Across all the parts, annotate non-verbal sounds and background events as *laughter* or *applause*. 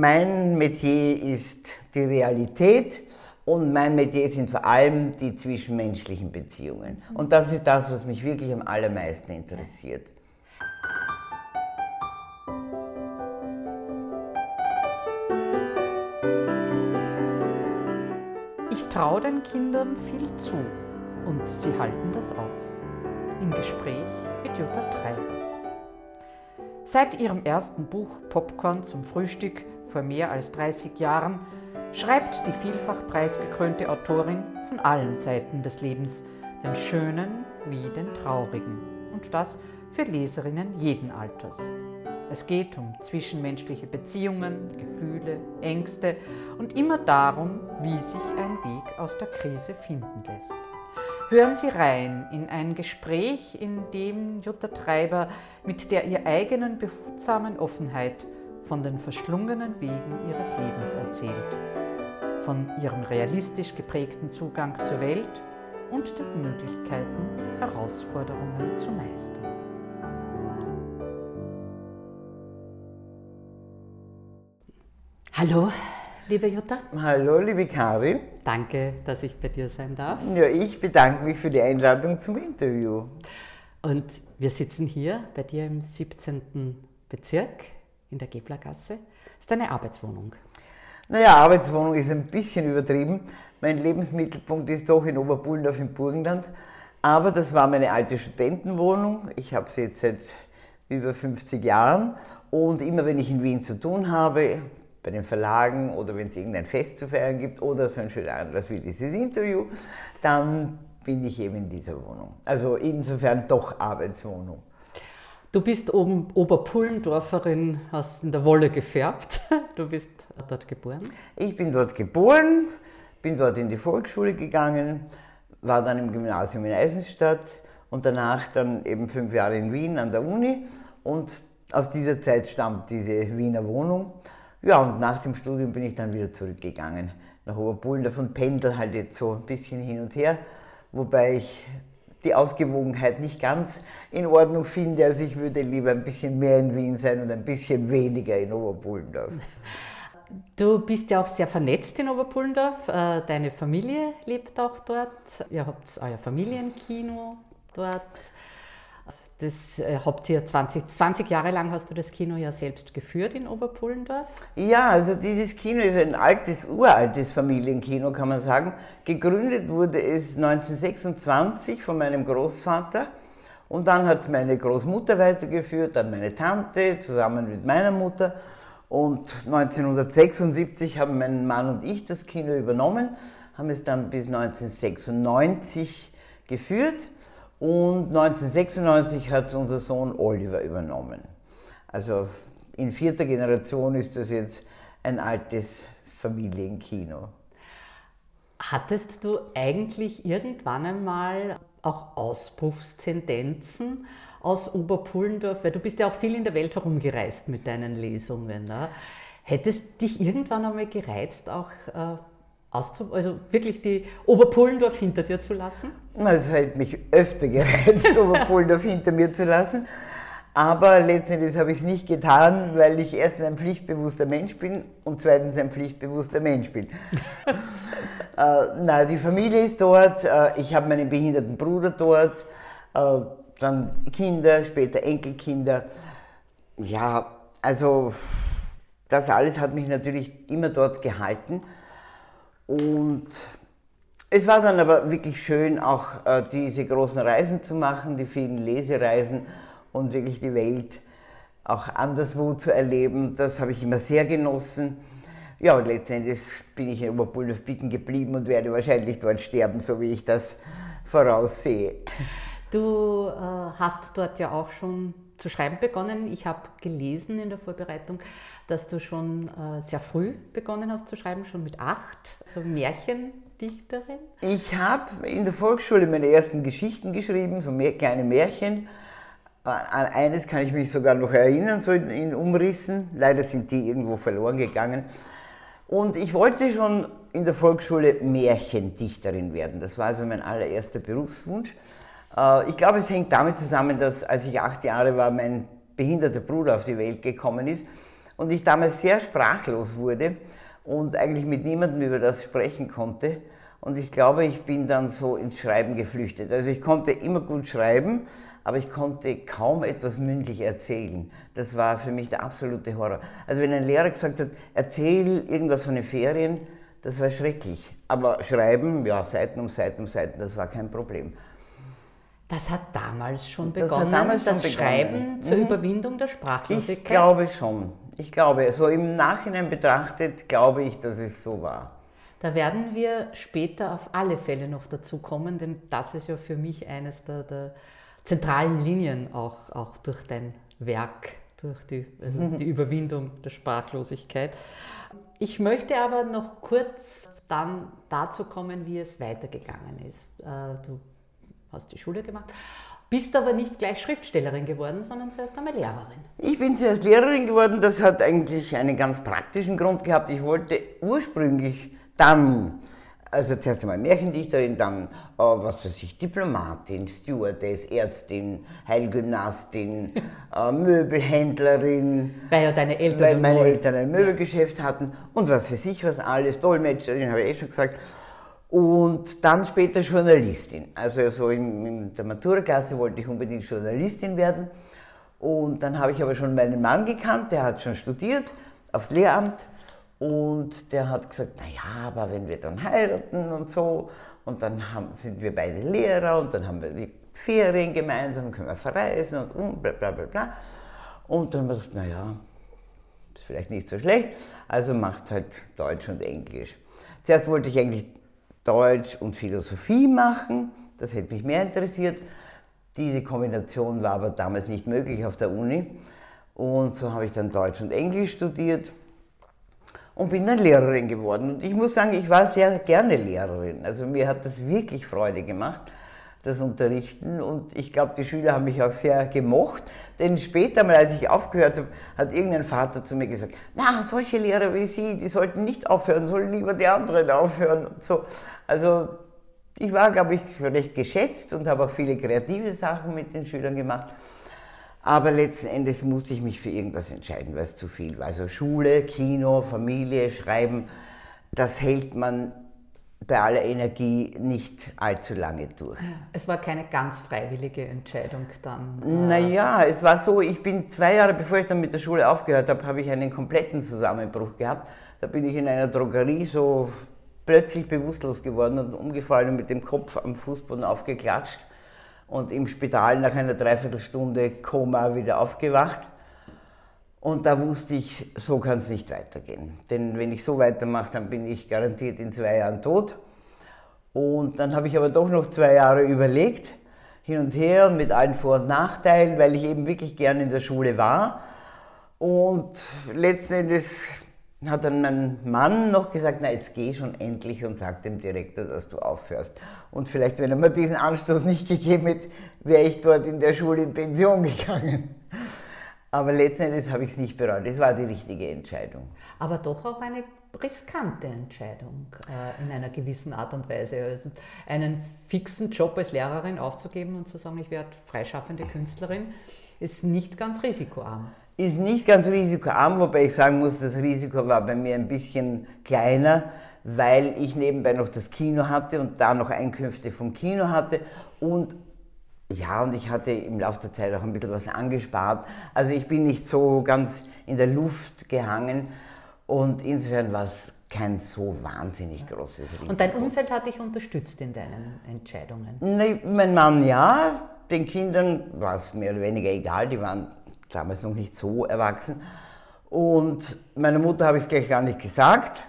Mein Metier ist die Realität und mein Metier sind vor allem die zwischenmenschlichen Beziehungen. Und das ist das, was mich wirklich am allermeisten interessiert. Ich traue den Kindern viel zu und sie halten das aus. Im Gespräch mit Jutta Treiber. Seit ihrem ersten Buch Popcorn zum Frühstück vor mehr als 30 Jahren schreibt die vielfach preisgekrönte Autorin von allen Seiten des Lebens, den schönen wie den traurigen. Und das für Leserinnen jeden Alters. Es geht um zwischenmenschliche Beziehungen, Gefühle, Ängste und immer darum, wie sich ein Weg aus der Krise finden lässt. Hören Sie rein in ein Gespräch, in dem Jutta Treiber mit der ihr eigenen behutsamen Offenheit von den verschlungenen Wegen ihres Lebens erzählt, von ihrem realistisch geprägten Zugang zur Welt und den Möglichkeiten, Herausforderungen zu meistern. Hallo, liebe Jutta. Hallo, liebe Karin. Danke, dass ich bei dir sein darf. Ja, ich bedanke mich für die Einladung zum Interview. Und wir sitzen hier bei dir im 17. Bezirk in der Geblergasse. Ist deine Arbeitswohnung. Naja, Arbeitswohnung ist ein bisschen übertrieben. Mein Lebensmittelpunkt ist doch in Oberbullendorf im Burgenland. Aber das war meine alte Studentenwohnung. Ich habe sie jetzt seit über 50 Jahren. Und immer wenn ich in Wien zu tun habe, bei den Verlagen oder wenn es irgendein Fest zu feiern gibt oder so ein schöner Anlass wie dieses Interview, dann bin ich eben in dieser Wohnung. Also insofern doch Arbeitswohnung. Du bist oben Oberpullendorferin, hast in der Wolle gefärbt. *laughs* Du bist dort geboren? Ich bin dort geboren, bin dort in die Volksschule gegangen, war dann im Gymnasium in Eisenstadt und danach dann eben fünf Jahre in Wien an der Uni. Und aus dieser Zeit stammt diese Wiener Wohnung. Ja, und nach dem Studium bin ich dann wieder zurückgegangen nach Oberpullendorf und pendel halt jetzt so ein bisschen hin und her, wobei ich die Ausgewogenheit nicht ganz in Ordnung finde. Also ich würde lieber ein bisschen mehr in Wien sein und ein bisschen weniger in Oberpullendorf. Du bist ja auch sehr vernetzt in Oberpullendorf. Äh, deine Familie lebt auch dort. Ihr habt euer Familienkino dort. Das äh, habt ihr 20, 20 Jahre lang hast du das Kino ja selbst geführt in Oberpullendorf? Ja, also dieses Kino ist ein altes, uraltes Familienkino, kann man sagen. Gegründet wurde es 1926 von meinem Großvater und dann hat es meine Großmutter weitergeführt, dann meine Tante zusammen mit meiner Mutter. Und 1976 haben mein Mann und ich das Kino übernommen, haben es dann bis 1996 geführt. Und 1996 hat unser Sohn Oliver übernommen. Also in vierter Generation ist das jetzt ein altes Familienkino. Hattest du eigentlich irgendwann einmal auch Auspuffstendenzen aus Oberpullendorf? Weil du bist ja auch viel in der Welt herumgereist mit deinen Lesungen. Ne? Hättest dich irgendwann einmal gereizt, auch äh, Auszu also wirklich die Oberpullendorf hinter dir zu lassen? Es hat mich öfter gereizt, Oberpullendorf hinter mir zu lassen. Aber letztendlich habe ich es nicht getan, weil ich erstens ein pflichtbewusster Mensch bin und zweitens ein pflichtbewusster Mensch bin. *laughs* äh, na, die Familie ist dort, äh, ich habe meinen behinderten Bruder dort, äh, dann Kinder, später Enkelkinder. Ja, also das alles hat mich natürlich immer dort gehalten. Und es war dann aber wirklich schön, auch äh, diese großen Reisen zu machen, die vielen Lesereisen und wirklich die Welt auch anderswo zu erleben. Das habe ich immer sehr genossen. Ja, und letztendlich bin ich in Oberpullendorf bitten geblieben und werde wahrscheinlich dort sterben, so wie ich das voraussehe. Du äh, hast dort ja auch schon zu schreiben begonnen. Ich habe gelesen in der Vorbereitung, dass du schon äh, sehr früh begonnen hast zu schreiben, schon mit acht, so Märchendichterin. Ich habe in der Volksschule meine ersten Geschichten geschrieben, so mehr, kleine Märchen. An eines kann ich mich sogar noch erinnern, so in, in Umrissen. Leider sind die irgendwo verloren gegangen. Und ich wollte schon in der Volksschule Märchendichterin werden. Das war also mein allererster Berufswunsch. Äh, ich glaube, es hängt damit zusammen, dass als ich acht Jahre war, mein behinderter Bruder auf die Welt gekommen ist. und ich damals sehr sprachlos wurde und eigentlich mit niemandem über das sprechen konnte. Und ich glaube, ich bin dann so ins Schreiben geflüchtet. Also ich konnte immer gut schreiben, aber ich konnte kaum etwas mündlich erzählen. Das war für mich der absolute Horror. Also wenn ein Lehrer gesagt hat, erzähl irgendwas von den Ferien, das war schrecklich. Aber schreiben, ja, Seiten um Seiten um Seiten, das war kein Problem. Das hat damals schon das begonnen, damals das schon Schreiben begonnen. zur mhm. Überwindung der Sprachlosigkeit? Ich glaube schon. Ich glaube, so im Nachhinein betrachtet, glaube ich, dass es so war. Da werden wir später auf alle Fälle noch dazu kommen, denn das ist ja für mich eines der, der zentralen Linien auch, auch durch dein Werk, durch die, also *laughs* die Überwindung der Sprachlosigkeit. Ich möchte aber noch kurz dann dazu kommen, wie es weitergegangen ist. Äh, du hast die Schule gemacht, bist aber nicht gleich Schriftstellerin geworden, sondern zuerst einmal Lehrerin. Ich bin zuerst Lehrerin geworden, das hat eigentlich einen ganz praktischen Grund gehabt. Ich wollte ursprünglich dann also zuerst einmal Märchendichterin, dann, äh, was weiß ich, Diplomatin, Stewardess, Ärztin, Heilgymnastin, *laughs* äh, Möbelhändlerin. Weil ja deine Eltern Weil meine Eltern ein Möbelgeschäft hatten und was weiß ich, was alles, Dolmetscherin, habe ich eh schon gesagt. Und dann später Journalistin. Also so in, in der Maturaklasse wollte ich unbedingt Journalistin werden. Und dann habe ich aber schon meinen Mann gekannt, der hat schon studiert aufs Lehramt und der hat gesagt, naja, aber wenn wir dann heiraten und so, und dann haben, sind wir beide Lehrer und dann haben wir die Ferien gemeinsam, können wir verreisen und, und bla bla bla bla. Und dann haben wir gesagt, naja, ist vielleicht nicht so schlecht, also machst halt Deutsch und Englisch. Zuerst wollte ich eigentlich Deutsch und Philosophie machen, das hätte mich mehr interessiert. Diese Kombination war aber damals nicht möglich auf der Uni. Und so habe ich dann Deutsch und Englisch studiert und bin dann Lehrerin geworden. Und ich muss sagen, ich war sehr gerne Lehrerin. Also mir hat das wirklich Freude gemacht, das Unterrichten. Und ich glaube, die Schüler haben mich auch sehr gemocht. Denn später mal, als ich aufgehört habe, hat irgendein Vater zu mir gesagt, na, solche Lehrer wie Sie, die sollten nicht aufhören, sollen lieber die anderen aufhören. Und so. Also ich war, glaube ich, recht geschätzt und habe auch viele kreative Sachen mit den Schülern gemacht. Aber letzten Endes musste ich mich für irgendwas entscheiden, weil es zu viel war. Also Schule, Kino, Familie, Schreiben, das hält man bei aller Energie nicht allzu lange durch. Es war keine ganz freiwillige Entscheidung dann. Äh, naja, es war so, ich bin zwei Jahre bevor ich dann mit der Schule aufgehört habe, habe ich einen kompletten Zusammenbruch gehabt. Da bin ich in einer Drogerie so plötzlich bewusstlos geworden und umgefallen und mit dem Kopf am Fußboden aufgeklatscht und im Spital nach einer Dreiviertelstunde Koma wieder aufgewacht. Und da wusste ich, so kann es nicht weitergehen. Denn wenn ich so weitermache, dann bin ich garantiert in zwei Jahren tot. Und dann habe ich aber doch noch zwei Jahre überlegt, hin und her mit allen Vor- und Nachteilen, weil ich eben wirklich gern in der Schule war. Und letzten Endes hat dann mein Mann noch gesagt, na jetzt geh schon endlich und sag dem Direktor, dass du aufhörst. Und vielleicht, wenn er mir diesen Anstoß nicht gegeben hätte, wäre ich dort in der Schule in Pension *laughs* gegangen. Aber letzten Endes habe ich es nicht bereut. Es war die richtige Entscheidung. Aber doch auch eine riskante Entscheidung äh, in einer gewissen Art und Weise. Also einen fixen Job als Lehrerin aufzugeben und zu sagen, ich werde freischaffende Künstlerin, ist nicht ganz risikoarm ist nicht ganz risikoarm, wobei ich sagen muss, das Risiko war bei mir ein bisschen kleiner, weil ich nebenbei noch das Kino hatte und da noch Einkünfte vom Kino hatte und ja, und ich hatte im Laufe der Zeit auch ein bisschen was angespart. Also ich bin nicht so ganz in der Luft gehangen und insofern war es kein so wahnsinnig großes Risiko. Und dein Umfeld hat dich unterstützt in deinen Entscheidungen? Nee, mein Mann ja, den Kindern war es mehr oder weniger egal, die waren damals noch nicht so erwachsen. Und meiner Mutter habe ich es gleich gar nicht gesagt,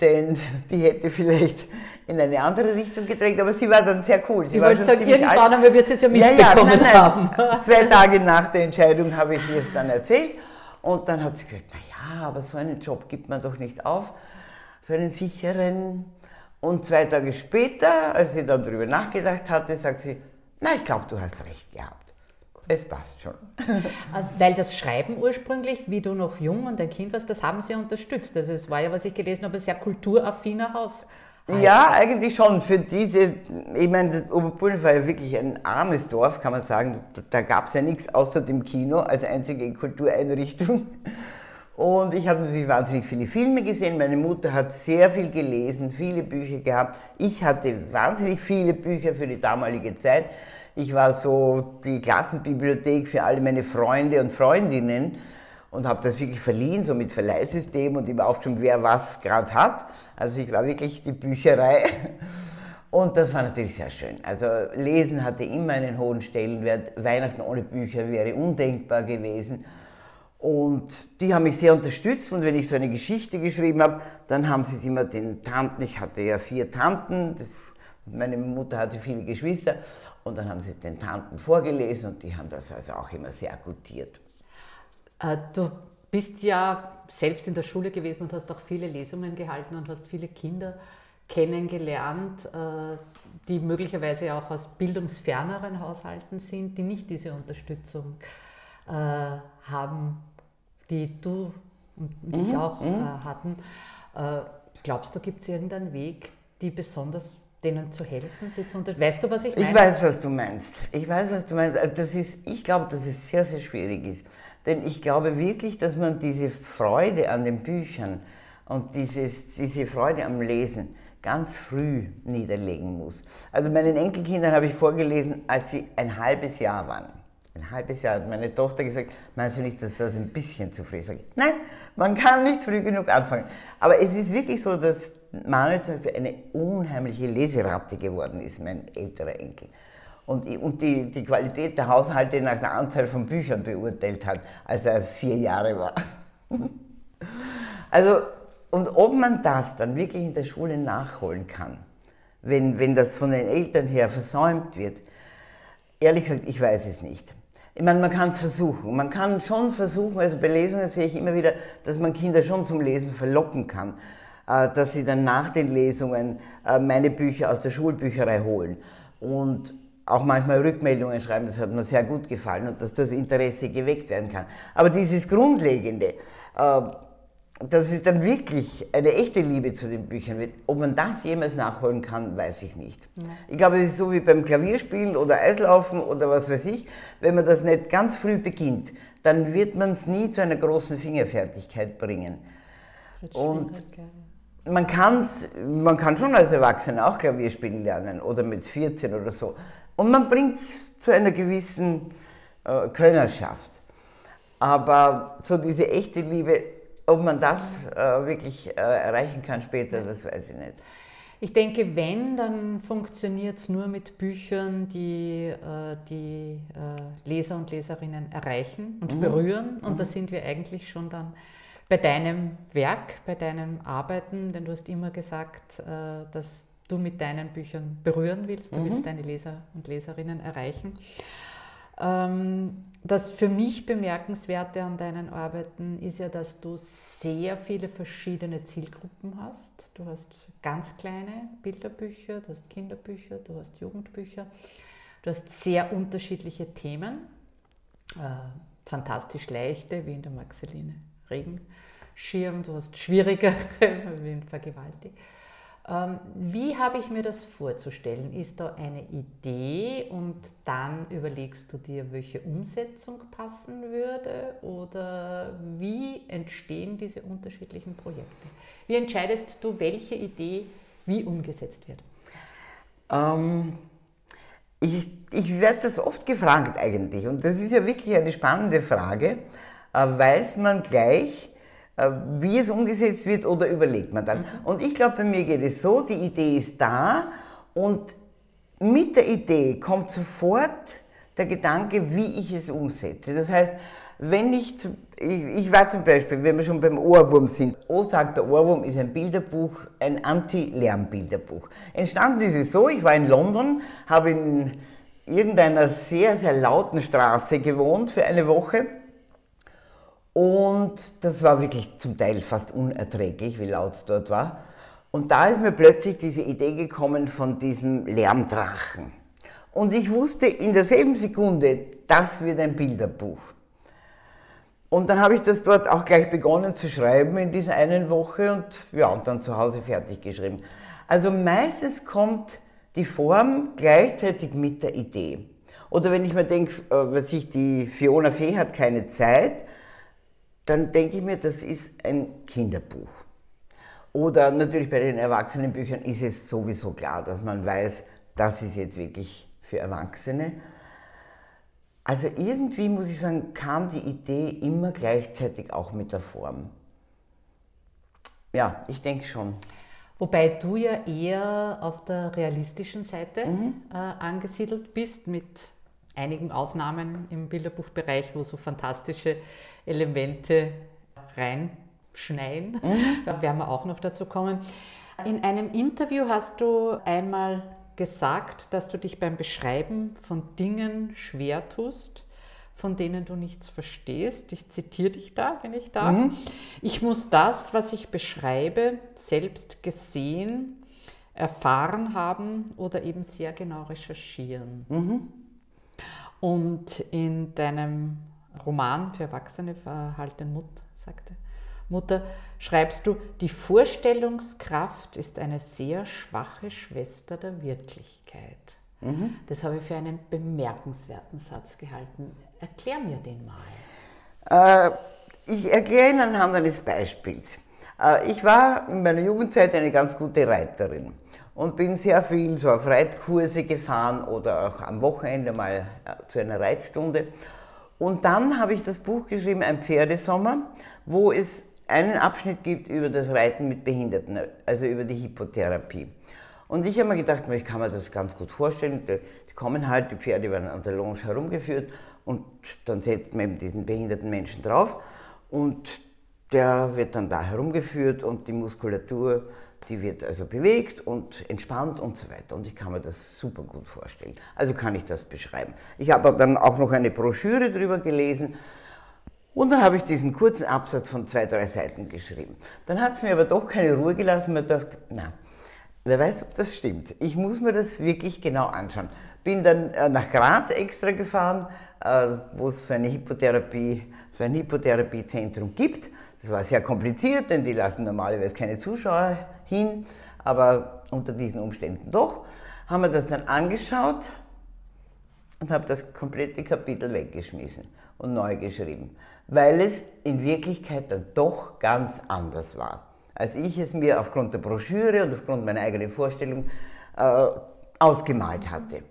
denn *laughs* die hätte vielleicht in eine andere Richtung gedrängt, aber sie war dann sehr cool. Sie ich wollte sagen, irgendwann alt. wird sie es ja mitbekommen ja, ja, nein, nein. haben. Zwei Tage nach der Entscheidung habe ich ihr es dann erzählt und dann hat sie gesagt, naja, aber so einen Job gibt man doch nicht auf, so einen sicheren. Und zwei Tage später, als sie dann darüber nachgedacht hatte, sagt sie, na, ich glaube, du hast recht gehabt. Es passt schon. Äh, *laughs* weil das Schreiben ursprünglich, wie du noch jung und ein Kind warst, das haben sie unterstützt. Also es war ja, was ich gelesen habe, ein sehr kulturaffiner Haus. Ja, eigentlich schon. Für diese, ich meine, Oberbullen war ja wirklich ein armes Dorf, kann man sagen. Da gab es ja nichts außer dem Kino als einzige Kultureinrichtung. Und ich habe natürlich wahnsinnig viele Filme gesehen. Meine Mutter hat sehr viel gelesen, viele Bücher gehabt. Ich hatte wahnsinnig viele Bücher für die damalige Zeit. Ich war so die Klassenbibliothek für alle meine Freunde und Freundinnen und habe das wirklich verliehen, so mit Verleihsystem und immer aufgeschrieben, wer was gerade hat. Also ich war wirklich die Bücherei. *laughs* Und das war natürlich sehr schön. Also Lesen hatte immer einen hohen Stellenwert. Weihnachten ohne Bücher wäre undenkbar gewesen. Und die haben mich sehr unterstützt und wenn ich so eine Geschichte geschrieben habe, dann haben sie es immer den Tanten, ich hatte ja vier Tanten, das, meine Mutter hatte viele Geschwister und dann haben sie den Tanten vorgelesen und die haben das also auch immer sehr gutiert. Äh, du bist ja selbst in der Schule gewesen und hast auch viele Lesungen gehalten und hast viele Kinder kennengelernt, äh, die möglicherweise auch aus bildungsferneren Haushalten sind, die nicht diese Unterstützung äh, haben die du und mhm. ich auch mhm. hatten. Glaubst du, gibt es irgendeinen Weg, die besonders denen zu helfen, sie zu unterstützen? Weißt du, was ich meine? Ich weiß, was du meinst. Ich weiß, was du meinst. Also das ist, ich glaube, dass es sehr, sehr schwierig ist. Denn ich glaube wirklich, dass man diese Freude an den Büchern und dieses, diese Freude am Lesen ganz früh niederlegen muss. Also meinen Enkelkindern habe ich vorgelesen, als sie ein halbes Jahr waren ein halbes Jahr hat meine Tochter gesagt, meinst du nicht, dass das ein bisschen zu früh ist? Nein, man kann nicht früh genug anfangen. Aber es ist wirklich so, dass Manuel zum Beispiel eine unheimliche Leseratte geworden ist, mein älterer Enkel. Und, und die, die Qualität der Haushalte nach der Anzahl von Büchern beurteilt hat, als er vier Jahre war. *laughs* also, und ob man das dann wirklich in der Schule nachholen kann, wenn, wenn das von den Eltern her versäumt wird, ehrlich gesagt, ich weiß es nicht. Ich meine, man kann es versuchen. Man kann schon versuchen, also bei Lesungen sehe ich immer wieder, dass man Kinder schon zum Lesen verlocken kann. Äh, dass sie dann nach den Lesungen äh, meine Bücher aus der Schulbücherei holen. Und auch manchmal Rückmeldungen schreiben, das hat mir sehr gut gefallen und dass das Interesse geweckt werden kann. Aber dieses Grundlegende, äh, dass es dann wirklich eine echte Liebe zu den Büchern wird. Ob man das jemals nachholen kann, weiß ich nicht. Ja. Ich glaube, es ist so wie beim Klavierspielen oder Eislaufen oder was weiß ich. Wenn man das nicht ganz früh beginnt, dann wird man es nie zu einer großen Fingerfertigkeit bringen. Und man, kann's, man kann schon als Erwachsener auch Klavier spielen lernen oder mit 14 oder so. Und man bringt es zu einer gewissen äh, Könnerschaft. Aber so diese echte Liebe, ob man das äh, wirklich äh, erreichen kann später, das weiß ich nicht. Ich denke, wenn, dann funktioniert es nur mit Büchern, die äh, die äh, Leser und Leserinnen erreichen und mhm. berühren. Und mhm. da sind wir eigentlich schon dann bei deinem Werk, bei deinem Arbeiten, denn du hast immer gesagt, äh, dass du mit deinen Büchern berühren willst, du mhm. willst deine Leser und Leserinnen erreichen. Ähm, das für mich Bemerkenswerte an deinen Arbeiten ist ja, dass du sehr viele verschiedene Zielgruppen hast. Du hast ganz kleine Bilderbücher, du hast Kinderbücher, du hast Jugendbücher, du hast sehr unterschiedliche Themen, äh, fantastisch leichte, wie in der Maxeline Regenschirm, du hast schwierigere, *laughs* wie in Vergewaltigt. Ähm, wie habe ich mir das vorzustellen? Ist da eine Idee und dann überlegst du dir, welche Umsetzung passen würde? Oder wie entstehen diese unterschiedlichen Projekte? Wie entscheidest du, welche Idee wie umgesetzt wird? Ähm, ich, ich werde das oft gefragt eigentlich und das ist ja wirklich eine spannende Frage. Äh, weiß man gleich, wie es umgesetzt wird oder überlegt man dann. Mhm. Und ich glaube, bei mir geht es so, die Idee ist da und mit der Idee kommt sofort der Gedanke, wie ich es umsetze. Das heißt, wenn ich, ich, ich war zum Beispiel, wenn wir schon beim Ohrwurm sind, O sagt der Ohrwurm ist ein Bilderbuch, ein Anti-Lärm-Bilderbuch. Entstanden ist es so, ich war in London, habe in irgendeiner sehr, sehr lauten Straße gewohnt für eine Woche und das war wirklich zum Teil fast unerträglich, wie laut es dort war. Und da ist mir plötzlich diese Idee gekommen von diesem Lärmdrachen. Und ich wusste in derselben Sekunde, das wird ein Bilderbuch. Und dann habe ich das dort auch gleich begonnen zu schreiben in dieser einen Woche und ja, und dann zu Hause fertig geschrieben. Also meistens kommt die Form gleichzeitig mit der Idee. Oder wenn ich mir denke, äh, die Fiona Fee hat keine Zeit, dann denke ich mir, das ist ein Kinderbuch. Oder natürlich bei den Erwachsenenbüchern ist es sowieso klar, dass man weiß, das ist jetzt wirklich für Erwachsene. Also irgendwie muss ich sagen, kam die Idee immer gleichzeitig auch mit der Form. Ja, ich denke schon. Wobei du ja eher auf der realistischen Seite mhm. äh, angesiedelt bist, mit einigen Ausnahmen im Bilderbuchbereich, wo so fantastische Elemente reinschneien. Mhm. Da werden wir auch noch dazu kommen. In einem Interview hast du einmal gesagt, dass du dich beim Beschreiben von Dingen schwer tust, von denen du nichts verstehst. Ich zitiere dich da, wenn ich darf. Mhm. Ich muss das, was ich beschreibe, selbst gesehen, erfahren haben oder eben sehr genau recherchieren. Mhm. Und in deinem Roman für Erwachsene, Verhalten Mut, sagte Mutter, schreibst du, die Vorstellungskraft ist eine sehr schwache Schwester der Wirklichkeit. Mhm. Das habe ich für einen bemerkenswerten Satz gehalten. Erklär mir den mal. Äh, ich erkläre Ihnen anhand eines Beispiels. Äh, ich war in meiner Jugendzeit eine ganz gute Reiterin und bin sehr viel so auf Reitkurse gefahren oder auch am Wochenende mal äh, zu einer Reitstunde. Und dann habe ich das Buch geschrieben, Ein Pferdesommer, wo es einen Abschnitt gibt über das Reiten mit Behinderten, also über die Hippotherapie. Und ich habe mir gedacht, ich kann mir das ganz gut vorstellen. Die kommen halt, die Pferde werden an der Longe herumgeführt und dann setzt man eben diesen behinderten Menschen drauf und der wird dann da herumgeführt und die Muskulatur, die wird also bewegt und entspannt und so weiter. Und ich kann mir das super gut vorstellen. Also kann ich das beschreiben. Ich habe dann auch noch eine Broschüre drüber gelesen und dann habe ich diesen kurzen Absatz von zwei, drei Seiten geschrieben. Dann hat es mir aber doch keine Ruhe gelassen. Mir gedacht, na, wer weiß, ob das stimmt. Ich muss mir das wirklich genau anschauen. Bin dann äh, nach Graz extra gefahren, äh, wo es so eine Hypotherapie, so ein Hypotherapiezentrum gibt. Das war sehr kompliziert, denn die lassen normalerweise keine Zuschauer hin, aber unter diesen Umständen doch. Haben wir das dann angeschaut und habe das komplette Kapitel weggeschmissen und neu geschrieben weil es in Wirklichkeit dann doch ganz anders war, als ich es mir aufgrund der Broschüre und aufgrund meiner eigenen Vorstellung äh, ausgemalt hatte.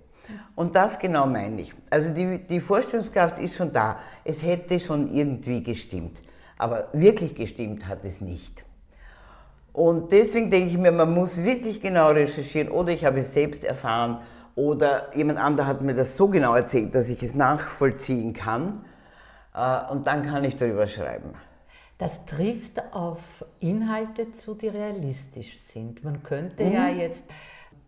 Und das genau meine ich. Also die, die Vorstellungskraft ist schon da. Es hätte schon irgendwie gestimmt. Aber wirklich gestimmt hat es nicht. Und deswegen denke ich mir, man muss wirklich genau recherchieren oder ich habe es selbst erfahren oder jemand anderer hat mir das so genau erzählt, dass ich es nachvollziehen kann. Äh, und dann kann ich darüber schreiben. Das trifft auf Inhalte zu, die realistisch sind. Man könnte mhm. ja jetzt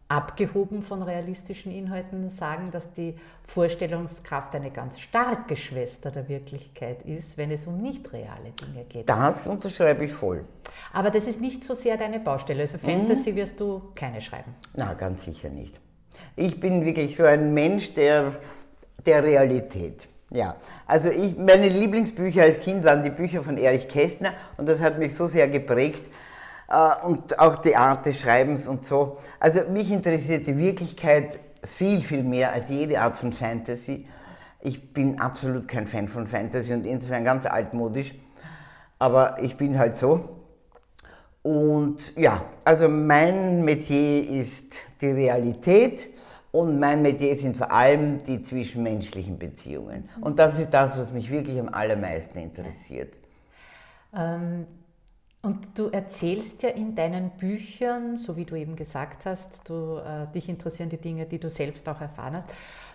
abgehoben von realistischen Inhalten sagen, dass die Vorstellungskraft eine ganz starke Schwester der Wirklichkeit ist, wenn es um nicht reale Dinge geht. Das unterschreibe ich voll. Aber das ist nicht so sehr deine Baustelle. Also Fantasy mhm. wirst du keine schreiben. Na, ganz sicher nicht. Ich bin wirklich so ein Mensch der, der Realität. Ja, also ich, meine Lieblingsbücher als Kind waren die Bücher von Erich Kästner und das hat mich so sehr geprägt und auch die Art des Schreibens und so. Also mich interessiert die Wirklichkeit viel, viel mehr als jede Art von Fantasy. Ich bin absolut kein Fan von Fantasy und insofern ganz altmodisch, aber ich bin halt so. Und ja, also mein Metier ist die Realität und mein Metier sind vor allem die zwischenmenschlichen Beziehungen. Und das ist das, was mich wirklich am allermeisten interessiert. Ähm, und du erzählst ja in deinen Büchern, so wie du eben gesagt hast, du, äh, dich interessieren die Dinge, die du selbst auch erfahren hast.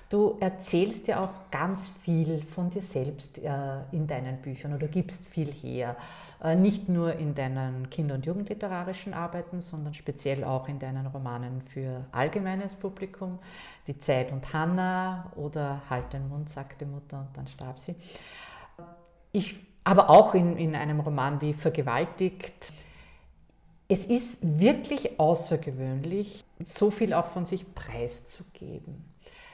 Du erzählst ja auch ganz viel von dir selbst äh, in deinen Büchern oder gibst viel her. Äh, nicht nur in deinen Kinder- und Jugendliterarischen Arbeiten, sondern speziell auch in deinen Romanen für allgemeines Publikum. Die Zeit und Hannah oder Halt den Mund, sagte Mutter und dann starb sie. Ich, aber auch in, in einem Roman wie Vergewaltigt. Es ist wirklich außergewöhnlich, so viel auch von sich preiszugeben.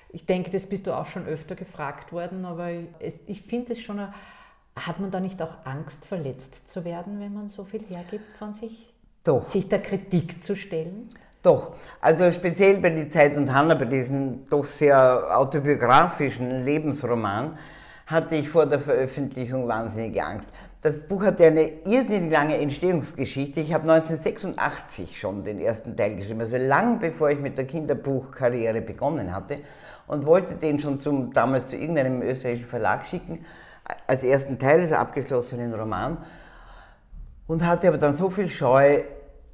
Ich denke, das bist du auch schon öfter gefragt worden, aber es, ich finde es schon, hat man da nicht auch Angst, verletzt zu werden, wenn man so viel hergibt von sich? Doch. Sich der Kritik zu stellen? Doch, also speziell bei Die Zeit und Hanna, bei diesem doch sehr autobiografischen Lebensroman, hatte ich vor der Veröffentlichung wahnsinnige Angst. Das Buch hat ja eine irrsinnig lange Entstehungsgeschichte. Ich habe 1986 schon den ersten Teil geschrieben, also lang bevor ich mit der Kinderbuchkarriere begonnen hatte und wollte den schon zum, damals zu irgendeinem österreichischen Verlag schicken, als ersten Teil des abgeschlossenen Romans und hatte aber dann so viel Scheu,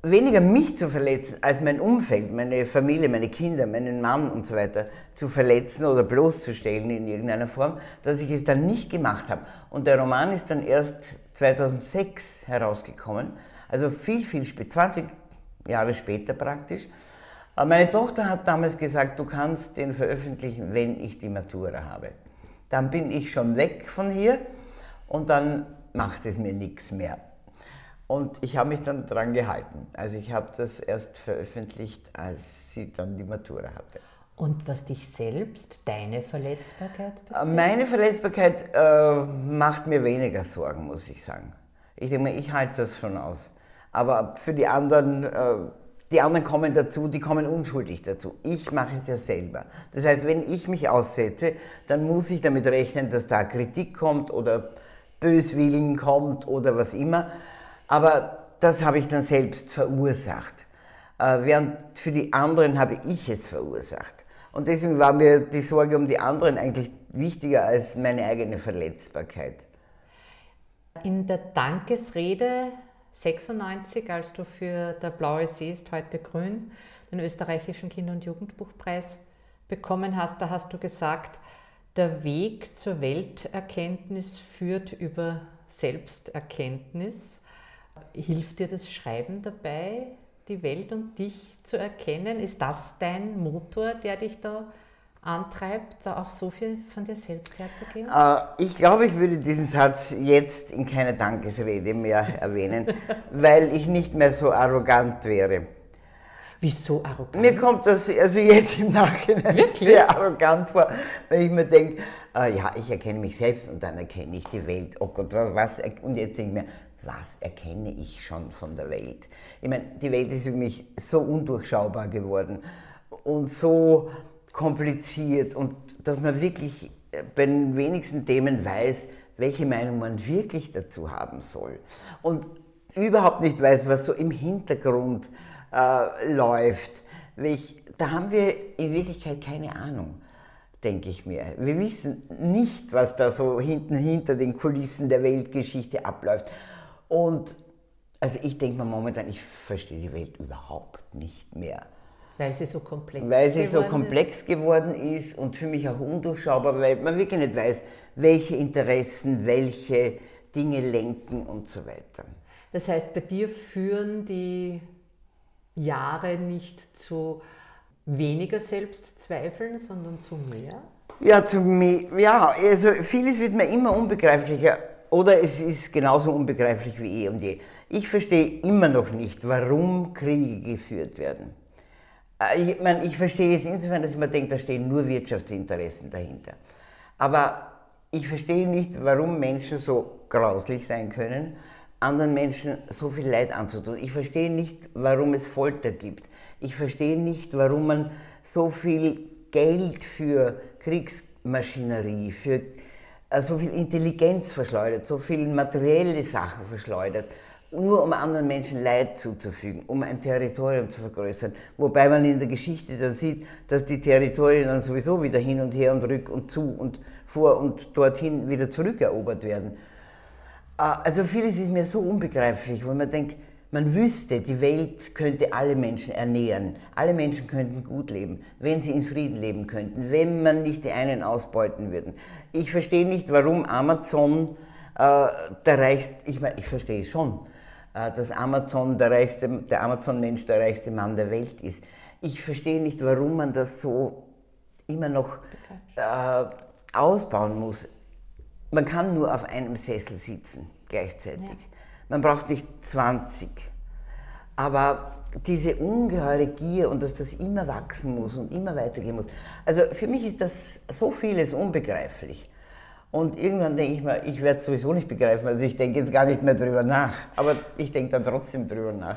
weniger mich zu verletzen, als mein Umfeld, meine Familie, meine Kinder, meinen Mann und so weiter zu verletzen oder bloßzustellen in irgendeiner Form, dass ich es dann nicht gemacht habe. Und der Roman ist dann erst 2006 herausgekommen, also viel, viel später, 20 Jahre später praktisch. Aber meine Tochter hat damals gesagt, du kannst den veröffentlichen, wenn ich die Matura habe. Dann bin ich schon weg von hier und dann macht es mir nichts mehr. Und ich habe mich dann dran gehalten. Also ich habe das erst veröffentlicht, als sie dann die Matura hatte. Und was dich selbst, deine Verletzbarkeit betrifft? Meine Verletzbarkeit äh, macht mir weniger Sorgen, muss ich sagen. Ich denke mir, ich halte das schon aus. Aber für die anderen, äh, die anderen kommen dazu, die kommen unschuldig dazu. Ich mache es ja selber. Das heißt, wenn ich mich aussetze, dann muss ich damit rechnen, dass da Kritik kommt oder Böswillen kommt oder was immer. Aber das habe ich dann selbst verursacht. Äh, während für die anderen habe ich es verursacht. Und deswegen war mir die Sorge um die anderen eigentlich wichtiger als meine eigene Verletzbarkeit. In der Dankesrede 96, als du für Der Blaue See ist heute grün den österreichischen Kinder- und Jugendbuchpreis bekommen hast, da hast du gesagt, der Weg zur Welterkenntnis führt über Selbsterkenntnis. Hilft dir das Schreiben dabei, die Welt und dich zu erkennen? Ist das dein Motor, der dich da antreibt, da auch so viel von dir selbst herzugeben? Äh, ich glaube, ich würde diesen Satz jetzt in keiner Dankesrede mehr erwähnen, *laughs* weil ich nicht mehr so arrogant wäre. Wieso arrogant? Mir kommt das also jetzt im Nachhinein Wirklich? sehr arrogant vor, weil ich mir denke, äh, ja, ich erkenne mich selbst und dann erkenne ich die Welt. Oh Gott, was? Und jetzt denke ich mir, was erkenne ich schon von der Welt? Ich meine, die Welt ist für mich so undurchschaubar geworden und so kompliziert und dass man wirklich bei den wenigsten Themen weiß, welche Meinung man wirklich dazu haben soll. Und überhaupt nicht weiß, was so im Hintergrund äh, läuft. Ich, da haben wir in Wirklichkeit keine Ahnung, denke ich mir. Wir wissen nicht, was da so hinten hinter den Kulissen der Weltgeschichte abläuft. Und also ich denke mir momentan, ich verstehe die Welt überhaupt nicht mehr. Weil sie so komplex Weil sie so komplex geworden ist und für mich auch undurchschaubar, weil man wirklich nicht weiß, welche Interessen, welche Dinge lenken und so weiter. Das heißt, bei dir führen die Jahre nicht zu weniger Selbstzweifeln, sondern zu mehr? Ja, zu mehr. Ja, also vieles wird mir immer unbegreiflicher. Oder es ist genauso unbegreiflich wie eh und je. Ich verstehe immer noch nicht, warum Kriege geführt werden. Äh, ich, meine, ich verstehe es insofern, dass mir denke, da stehen nur Wirtschaftsinteressen dahinter. Aber ich verstehe nicht, warum Menschen so grauslich sein können, anderen Menschen so viel Leid anzutun. Ich verstehe nicht, warum es Folter gibt. Ich verstehe nicht, warum man so viel Geld für Kriegsmaschinerie, für so viel Intelligenz verschleudert, so viel materielle Sachen verschleudert, nur um anderen Menschen Leid zuzufügen, um ein Territorium zu vergrößern. Wobei man in der Geschichte dann sieht, dass die Territorien dann sowieso wieder hin und her und rück und zu und vor und dorthin wieder zurückerobert werden. Äh, also vieles ist mir so unbegreiflich, wo man denkt, man wüsste, die Welt könnte alle Menschen ernähren. Alle Menschen könnten gut leben, wenn sie in Frieden leben könnten, wenn man nicht die einen ausbeuten würde. Ich verstehe nicht, warum Amazon äh, der reichste, ich meine, ich verstehe schon, äh, dass Amazon der reichste, der Amazon-Mensch der reichste Mann der Welt ist. Ich verstehe nicht, warum man das so immer noch äh, ausbauen muss. Man kann nur auf einem Sessel sitzen gleichzeitig. Ja. Man braucht nicht 20. Aber diese ungeheure Gier und dass das immer wachsen muss und immer weitergehen muss. Also für mich ist das so vieles unbegreiflich. Und irgendwann denke ich mir, ich werde es sowieso nicht begreifen, also ich denke jetzt gar nicht mehr drüber nach. Aber ich denke dann trotzdem drüber nach.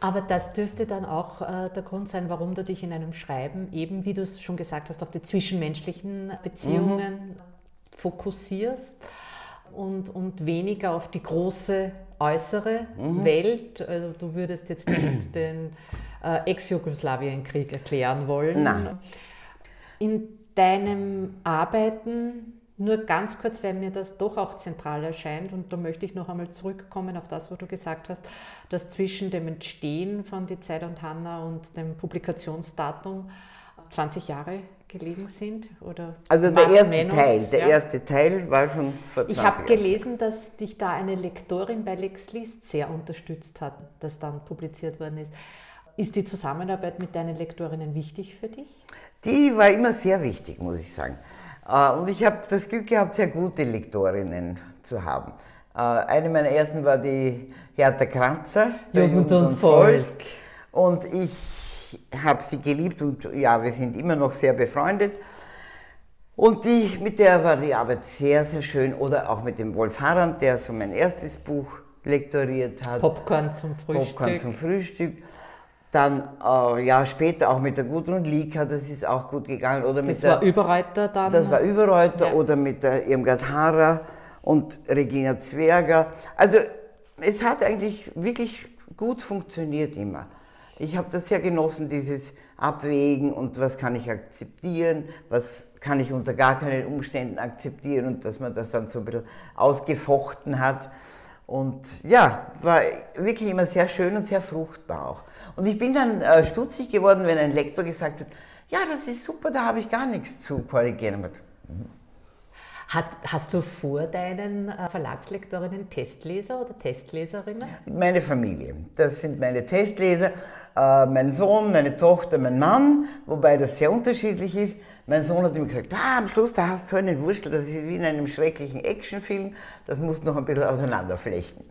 Aber das dürfte dann auch äh, der Grund sein, warum du dich in einem Schreiben eben, wie du es schon gesagt hast, auf die zwischenmenschlichen Beziehungen mhm. fokussierst und, und weniger auf die große äußere mhm. Welt. Also du würdest jetzt nicht *clears throat* den äh, Ex-Jugoslawien-Krieg erklären wollen. Nein. In deinem Arbeiten nur ganz kurz, weil mir das doch auch zentral erscheint, und da möchte ich noch einmal zurückkommen auf das, was du gesagt hast, dass zwischen dem Entstehen von Die Zeit und Hanna und dem Publikationsdatum 20 Jahre gelegen sind? Oder also der erste menos, Teil, der ja? erste Teil war schon vor 20 Ich habe gelesen, dass dich da eine Lektorin bei Lex List sehr unterstützt hat, das dann publiziert worden ist. Ist die Zusammenarbeit mit deinen Lektorinnen wichtig für dich? Die war immer sehr wichtig, muss ich sagen. Äh, und ich habe das Glück gehabt, sehr gute Lektorinnen zu haben. Äh, eine meiner ersten war die Hertha Kranzer. Jugend, und, und Volk. Und ich habe sie geliebt und ja, wir sind immer noch sehr befreundet. Und die, mit der war die Arbeit sehr, sehr schön. Oder auch mit dem Wolf Harand, der so mein erstes Buch lektoriert hat. Popcorn zum Frühstück. Popcorn zum Frühstück. Dann äh, ja später auch mit der Gudrun Lieker, das ist auch gut gegangen. Oder das mit war der, Überreuter dann? Das war Überreuter ja. oder mit der Irmgard Hara und Regina Zwerger. Also es hat eigentlich wirklich gut funktioniert immer. Ich habe das sehr genossen, dieses Abwägen und was kann ich akzeptieren, was kann ich unter gar keinen Umständen akzeptieren und dass man das dann so ein bisschen ausgefochten hat. Und ja, war wirklich immer sehr schön und sehr fruchtbar auch. Und ich bin dann äh, stutzig geworden, wenn ein Lektor gesagt hat, ja, das ist super, da habe ich gar nichts zu korrigieren. Hat, hast du vor deinen äh, Verlagslektorinnen Testleser oder Testleserinnen? Meine Familie. Das sind meine Testleser. Äh, mein Sohn, meine Tochter, mein Mann, wobei das sehr unterschiedlich ist. Mein Sohn hat ihm gesagt, ah, am Schluss, da hast du einen Wurstel, das ist wie in einem schrecklichen Actionfilm, das musst du noch ein bisschen auseinanderflechten.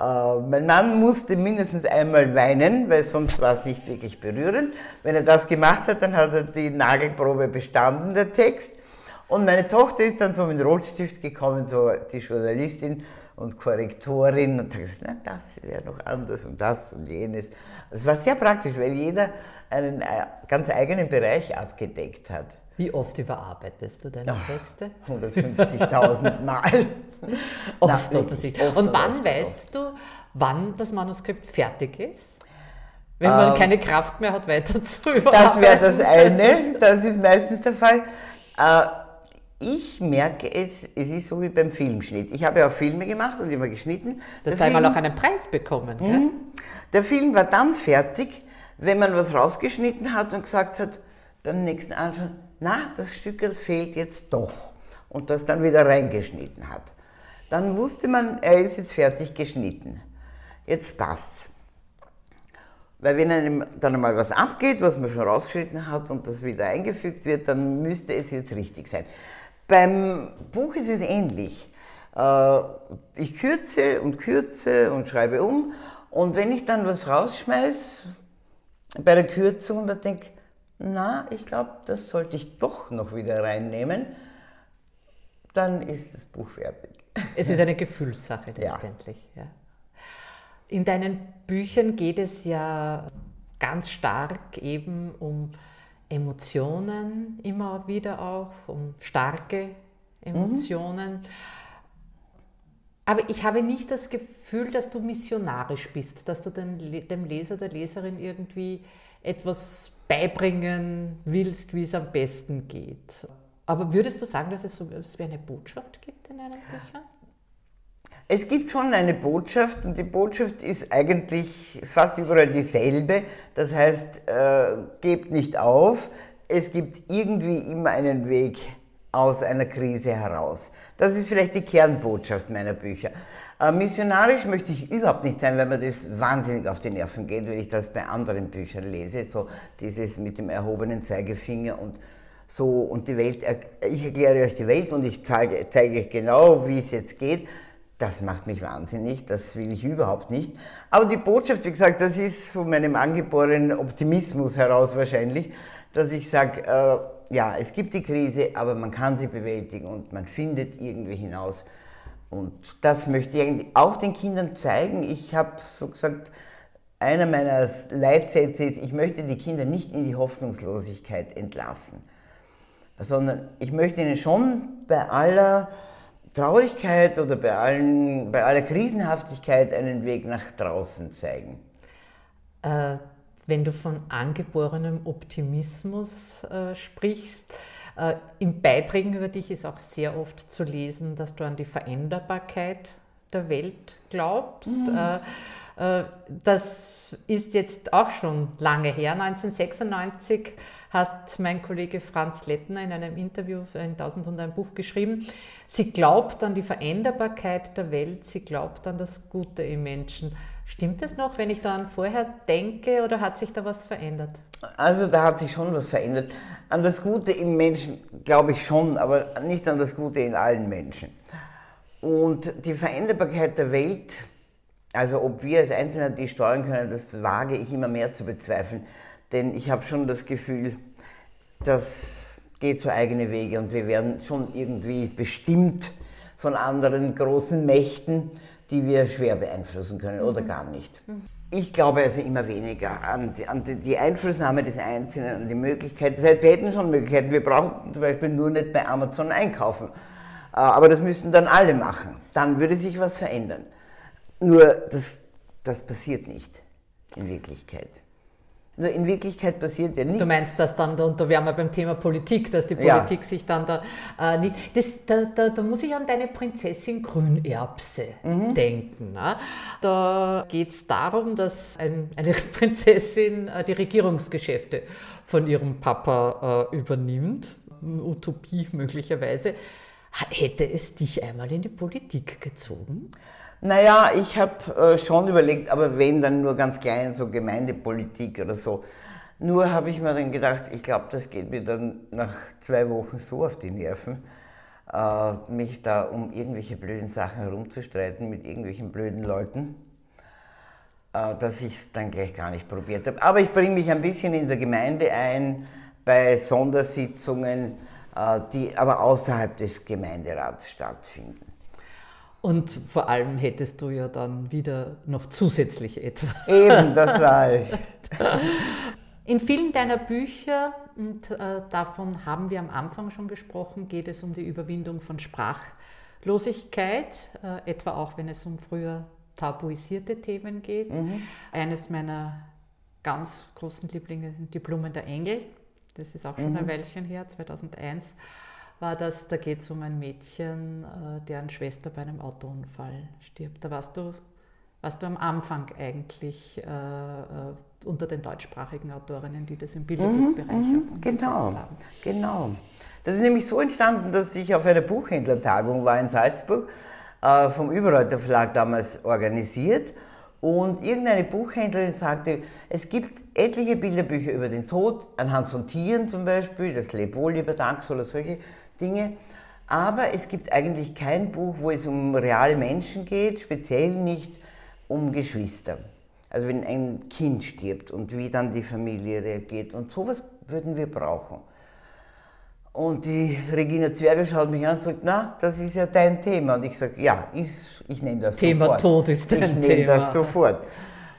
Äh, mein Mann musste mindestens einmal weinen, weil sonst war es nicht wirklich berührend. Wenn er das gemacht hat, dann hat er die Nagelprobe bestanden, der Text. Und meine Tochter ist dann so mit Rotstift gekommen, so die Journalistin und Korrektorin und hat gesagt, na, das wäre noch anders und das und jenes. Es war sehr praktisch, weil jeder einen äh, ganz eigenen Bereich abgedeckt hat. Wie oft überarbeitest du deine Texte? 150.000 *laughs* Mal. oft Na, offensichtlich. Oft und wann oft, weißt oft. du, wann das Manuskript fertig ist? Wenn man ähm, keine Kraft mehr hat, weiter zu überarbeiten. Das wäre das eine, das ist meistens der Fall. Äh, ich merke es, es ist so wie beim Filmschnitt. Ich habe ja auch Filme gemacht und immer geschnitten. Du hast einmal auch einen Preis bekommen, gell? Mhm. Der Film war dann fertig, wenn man was rausgeschnitten hat und gesagt hat, beim nächsten Anschauen, na, das Stück fehlt jetzt doch. Und das dann wieder reingeschnitten hat. Dann wusste man, er ist jetzt fertig geschnitten. Jetzt passt's. Weil wenn einem dann einmal was abgeht, was man schon rausgeschnitten hat und das wieder eingefügt wird, dann müsste es jetzt richtig sein. Beim Buch ist es ähnlich. Äh, ich kürze und kürze und schreibe um und wenn ich dann was rausschmeiße bei der Kürzung und mir denke, na, ich glaube, das sollte ich doch noch wieder reinnehmen, dann ist das Buch fertig. Es ist eine Gefühlssache letztendlich. Ja. Ja. In deinen Büchern geht es ja ganz stark eben um Emotionen immer wieder auch, um starke Emotionen. Mhm. Aber ich habe nicht das Gefühl, dass du missionarisch bist, dass du den, dem Leser, der Leserin irgendwie etwas beibringen willst, wie es am besten geht. Aber würdest du sagen, dass es so etwas wie eine Botschaft gibt in deinen Büchern? Es gibt schon eine Botschaft und die Botschaft ist eigentlich fast überall dieselbe. Das heißt, äh, gebt nicht auf. Es gibt irgendwie immer einen Weg aus einer Krise heraus. Das ist vielleicht die Kernbotschaft meiner Bücher. Äh, missionarisch möchte ich überhaupt nicht sein, weil mir das wahnsinnig auf die Nerven geht, wenn ich das bei anderen Büchern lese. So dieses mit dem erhobenen Zeigefinger und so und die Welt, ich erkläre euch die Welt und ich zeige, zeige euch genau, wie es jetzt geht. Das macht mich wahnsinnig, das will ich überhaupt nicht. Aber die Botschaft, wie gesagt, das ist von meinem angeborenen Optimismus heraus wahrscheinlich, dass ich sage, äh, ja, es gibt die Krise, aber man kann sie bewältigen und man findet irgendwie hinaus. Und das möchte ich auch den Kindern zeigen. Ich habe so gesagt, einer meiner Leitsätze ist, ich möchte die Kinder nicht in die Hoffnungslosigkeit entlassen, sondern ich möchte ihnen schon bei aller Traurigkeit oder bei, allen, bei aller Krisenhaftigkeit einen Weg nach draußen zeigen. Äh, wenn du von angeborenem Optimismus äh, sprichst, äh, in Beiträgen über dich ist auch sehr oft zu lesen, dass du an die Veränderbarkeit der Welt glaubst. Mhm. Äh, äh, das ist jetzt auch schon lange her. 1996 hat mein Kollege Franz Lettner in einem Interview in 1000 und ein Buch geschrieben, sie glaubt an die Veränderbarkeit der Welt, sie glaubt an das Gute im Menschen. Stimmt es noch, wenn ich daran vorher denke oder hat sich da was verändert? Also da hat sich schon was verändert. An das Gute im Menschen glaube ich schon, aber nicht an das Gute in allen Menschen. Und die Veränderbarkeit der Welt, also ob wir als Einzelne die steuern können, das wage ich immer mehr zu bezweifeln. Denn ich habe schon das Gefühl, das geht so eigene Wege und wir werden schon irgendwie bestimmt von anderen großen Mächten, die wir schwer beeinflussen können oder mhm. gar nicht. Ich glaube also immer weniger an die, an die Einflussnahme des Einzelnen, an die Möglichkeiten. Das heißt, wir hätten schon Möglichkeiten. Wir brauchen zum Beispiel nur nicht bei Amazon einkaufen. Äh, aber das müssten dann alle machen. Dann würde sich was verändern. Nur das, das passiert nicht in Wirklichkeit. Nur in Wirklichkeit passiert ja nichts. Du meinst, dass dann, und da wären wir beim Thema Politik, dass die Politik ja. sich dann da äh, nicht. Das, da, da, da, muss ich an deine Prinzessin Grünerbse mhm. denken. Ne? Da geht es darum, dass ein, eine *laughs* Prinzessin äh, die Regierungsgeschäfte von ihrem Papa äh, übernimmt. Utopie möglicherweise. Hätte es dich einmal in die Politik gezogen? Naja, ich habe äh, schon überlegt, aber wenn dann nur ganz klein, so Gemeindepolitik oder so. Nur habe ich mir dann gedacht, ich glaube, das geht mir dann nach zwei Wochen so auf die Nerven, äh, mich da um irgendwelche blöden Sachen herumzustreiten mit irgendwelchen blöden Leuten, äh, dass ich es dann gleich gar nicht probiert habe. Aber ich bringe mich ein bisschen in der Gemeinde ein, bei Sondersitzungen, äh, die aber außerhalb des Gemeinderats stattfinden. Und vor allem hättest du ja dann wieder noch zusätzlich etwas. Eben, das war ich. *laughs* In vielen deiner Bücher, und äh, davon haben wir am Anfang schon gesprochen, geht es um die Überwindung von Sprachlosigkeit, äh, etwa auch wenn es um früher tabuisierte Themen geht. Mhm. Eines meiner ganz großen Lieblinge sind die Blumen der Engel. Das ist auch schon mhm. ein Weilchen her, 2001 war das, da geht es um ein Mädchen, äh, deren Schwester bei einem Autounfall stirbt. Da warst du, warst du am Anfang eigentlich äh, äh unter den deutschsprachigen Autorinnen, die das im Bilderbuchbereich mhm, mhm, genau, haben. Genau. Das ist nämlich so entstanden, dass ich auf einer Buchhändlertagung war in Salzburg, äh, vom Überreuter Verlag damals organisiert. Und irgendeine Buchhändlerin sagte, es gibt etliche Bilderbücher über den Tod, anhand von Tieren zum Beispiel, das Leb wohl, lieber Dachs oder solche Dinge. Aber es gibt eigentlich kein Buch, wo es um reale Menschen geht, speziell nicht um Geschwister. Also wenn ein Kind stirbt und wie dann die Familie reagiert. Und sowas würden wir brauchen. Und die Regina Zwerger schaut mich an und sagt, na, das ist ja dein Thema. Und ich sage, ja, ich, ich nehme das, das Thema sofort. Tod ist dein ich Thema. Ich nehme das sofort.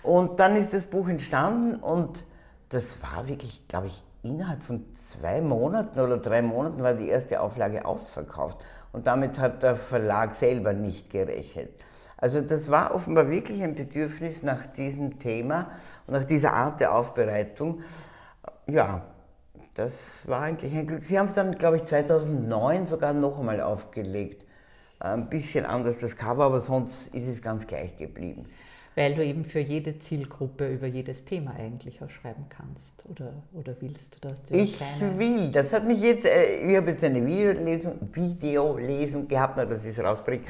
Und dann ist das Buch entstanden und das war wirklich, glaube ich, innerhalb von zwei Monaten oder drei Monaten war die erste Auflage ausverkauft. Und damit hat der Verlag selber nicht gerechnet. Also das war offenbar wirklich ein Bedürfnis nach diesem Thema und nach dieser Art der Aufbereitung. Ja, das war eigentlich ein Glück. Sie haben es dann, glaube ich, 2009 sogar noch einmal aufgelegt. Ein bisschen anders das Cover, aber sonst ist es ganz gleich geblieben weil du eben für jede Zielgruppe über jedes Thema eigentlich auch schreiben kannst oder, oder willst. Du hast ich keine... will, das hat mich jetzt, äh, ich habe jetzt eine Videolesung, Videolesung gehabt, dass ich es rausbringe,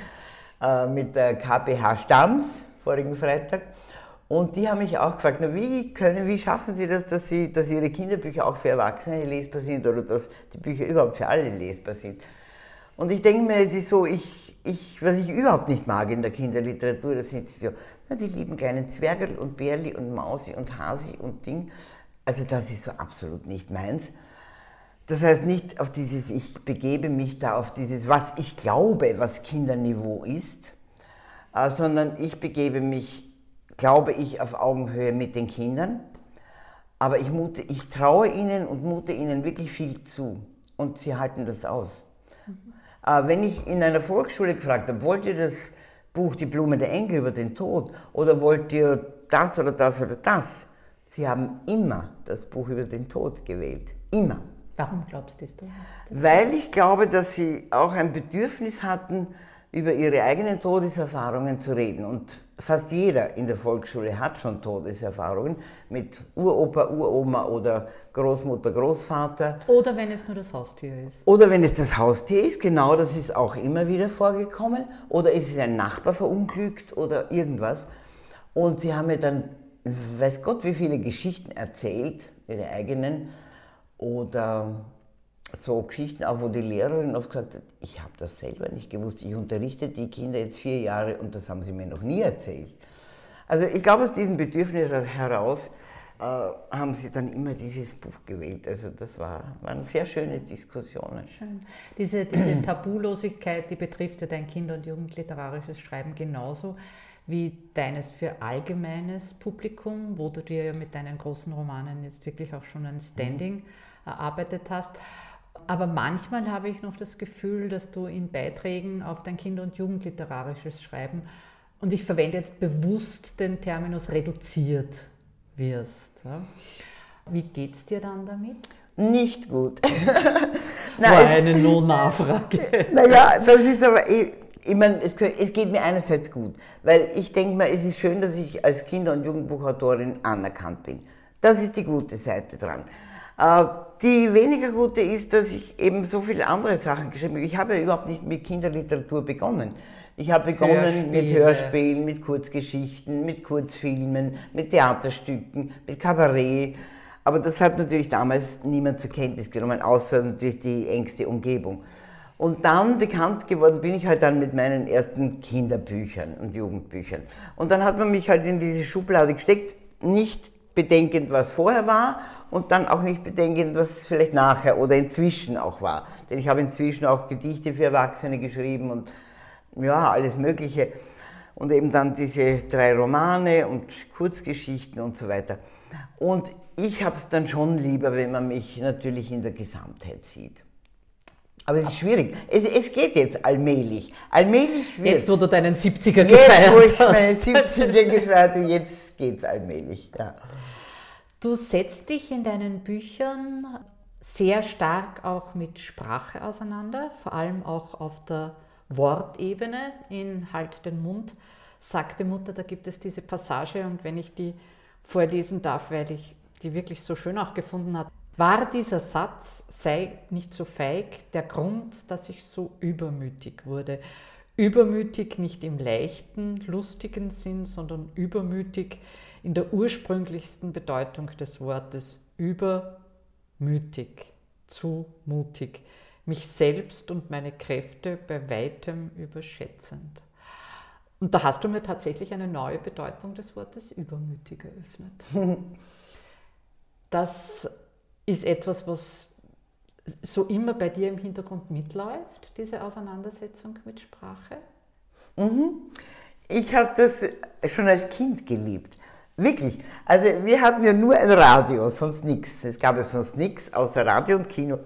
äh, mit der KPH Stamms vorigen Freitag. Und die haben mich auch gefragt, na, wie können, wie schaffen Sie das, dass, Sie, dass Ihre Kinderbücher auch für Erwachsene lesbar sind oder dass die Bücher überhaupt für alle lesbar sind? Und ich denke mir, es ist so, ich, ich, was ich überhaupt nicht mag in der Kinderliteratur, das sind so, na, die lieben kleinen Zwergerl und Bärli und Mausi und Hasi und Ding. Also das ist so absolut nicht meins. Das heißt nicht auf dieses, ich begebe mich da auf dieses, was ich glaube, was Kinderniveau ist, äh, sondern ich begebe mich, glaube ich, auf Augenhöhe mit den Kindern. Aber ich, mute, ich traue ihnen und mute ihnen wirklich viel zu. Und sie halten das aus. Äh, wenn ich in einer Volksschule gefragt habe, wollt ihr das Buch Die Blume der Engel über den Tod oder wollt ihr das oder das oder das? Sie haben immer das Buch über den Tod gewählt. Immer. Warum glaubst du das? Weil ich glaube, dass sie auch ein Bedürfnis hatten, über ihre eigenen Todeserfahrungen zu reden. Und fast jeder in der Volksschule hat schon Todeserfahrungen mit Uropa, Uroma oder Großmutter, Großvater. Oder wenn es nur das Haustier ist. Oder wenn es das Haustier ist, genau, das ist auch immer wieder vorgekommen. Oder ist es ein Nachbar verunglückt oder irgendwas. Und sie haben mir dann, weiß Gott, wie viele Geschichten erzählt, ihre eigenen. Oder so Geschichten, auch wo die Lehrerin oft gesagt hat, ich habe das selber nicht gewusst, ich unterrichte die Kinder jetzt vier Jahre und das haben sie mir noch nie erzählt. Also ich glaube, aus diesem Bedürfnis heraus äh, haben sie dann immer dieses Buch gewählt. Also das war, waren sehr schöne Diskussionen. Schön. Diese, diese Tabulosigkeit, die betrifft ja dein Kinder- und Jugendliterarisches Schreiben genauso wie deines für allgemeines Publikum, wo du dir ja mit deinen großen Romanen jetzt wirklich auch schon ein Standing erarbeitet hast. Aber manchmal habe ich noch das Gefühl, dass du in Beiträgen auf dein Kinder- und Jugendliterarisches Schreiben, und ich verwende jetzt bewusst den Terminus reduziert wirst. Wie geht es dir dann damit? Nicht gut. *laughs* Nein, War eine No-Nachfrage. *laughs* naja, das ist aber, ich, ich meine, es, es, geht mir einerseits gut, weil ich denke mal, es ist schön, dass ich als Kinder- und Jugendbuchautorin anerkannt bin. Das ist die gute Seite dran. Äh, die weniger gute ist, dass ich eben so viele andere Sachen geschrieben habe. Ich habe ja überhaupt nicht mit Kinderliteratur begonnen. Ich habe begonnen Hörspiele. mit Hörspielen, mit Kurzgeschichten, mit Kurzfilmen, mit Theaterstücken, mit Kabarett. Aber das hat natürlich damals niemand zur Kenntnis genommen, außer natürlich die engste Umgebung. Und dann bekannt geworden bin ich halt dann mit meinen ersten Kinderbüchern und Jugendbüchern. Und dann hat man mich halt in diese Schublade gesteckt, nicht bedenkend, was vorher war und dann auch nicht bedenkend, was vielleicht nachher oder inzwischen auch war. Denn ich habe inzwischen auch Gedichte für Erwachsene geschrieben und ja, alles Mögliche. Und eben dann diese drei Romane und Kurzgeschichten und so weiter. Und ich habe es dann schon lieber, wenn man mich natürlich in der Gesamtheit sieht. Aber es ist schwierig. Es, es geht jetzt allmählich. Allmählich wird Jetzt, wo du deinen 70er gefeiert jetzt, wo ich meine 70er gefeiert habe, jetzt geht es allmählich. Ja. Du setzt dich in deinen Büchern sehr stark auch mit Sprache auseinander, vor allem auch auf der Wortebene in Halt den Mund, sagte Mutter, da gibt es diese Passage und wenn ich die vorlesen darf, weil ich die wirklich so schön auch gefunden habe, war dieser Satz, sei nicht so feig, der Grund, dass ich so übermütig wurde. Übermütig nicht im leichten, lustigen Sinn, sondern übermütig in der ursprünglichsten Bedeutung des Wortes übermütig, zu mutig, mich selbst und meine Kräfte bei weitem überschätzend. Und da hast du mir tatsächlich eine neue Bedeutung des Wortes übermütig eröffnet. *laughs* Das ist etwas, was so immer bei dir im Hintergrund mitläuft, diese Auseinandersetzung mit Sprache? Mhm. Ich habe das schon als Kind geliebt. Wirklich. Also wir hatten ja nur ein Radio, sonst nichts. Es gab ja sonst nichts außer Radio und Kino.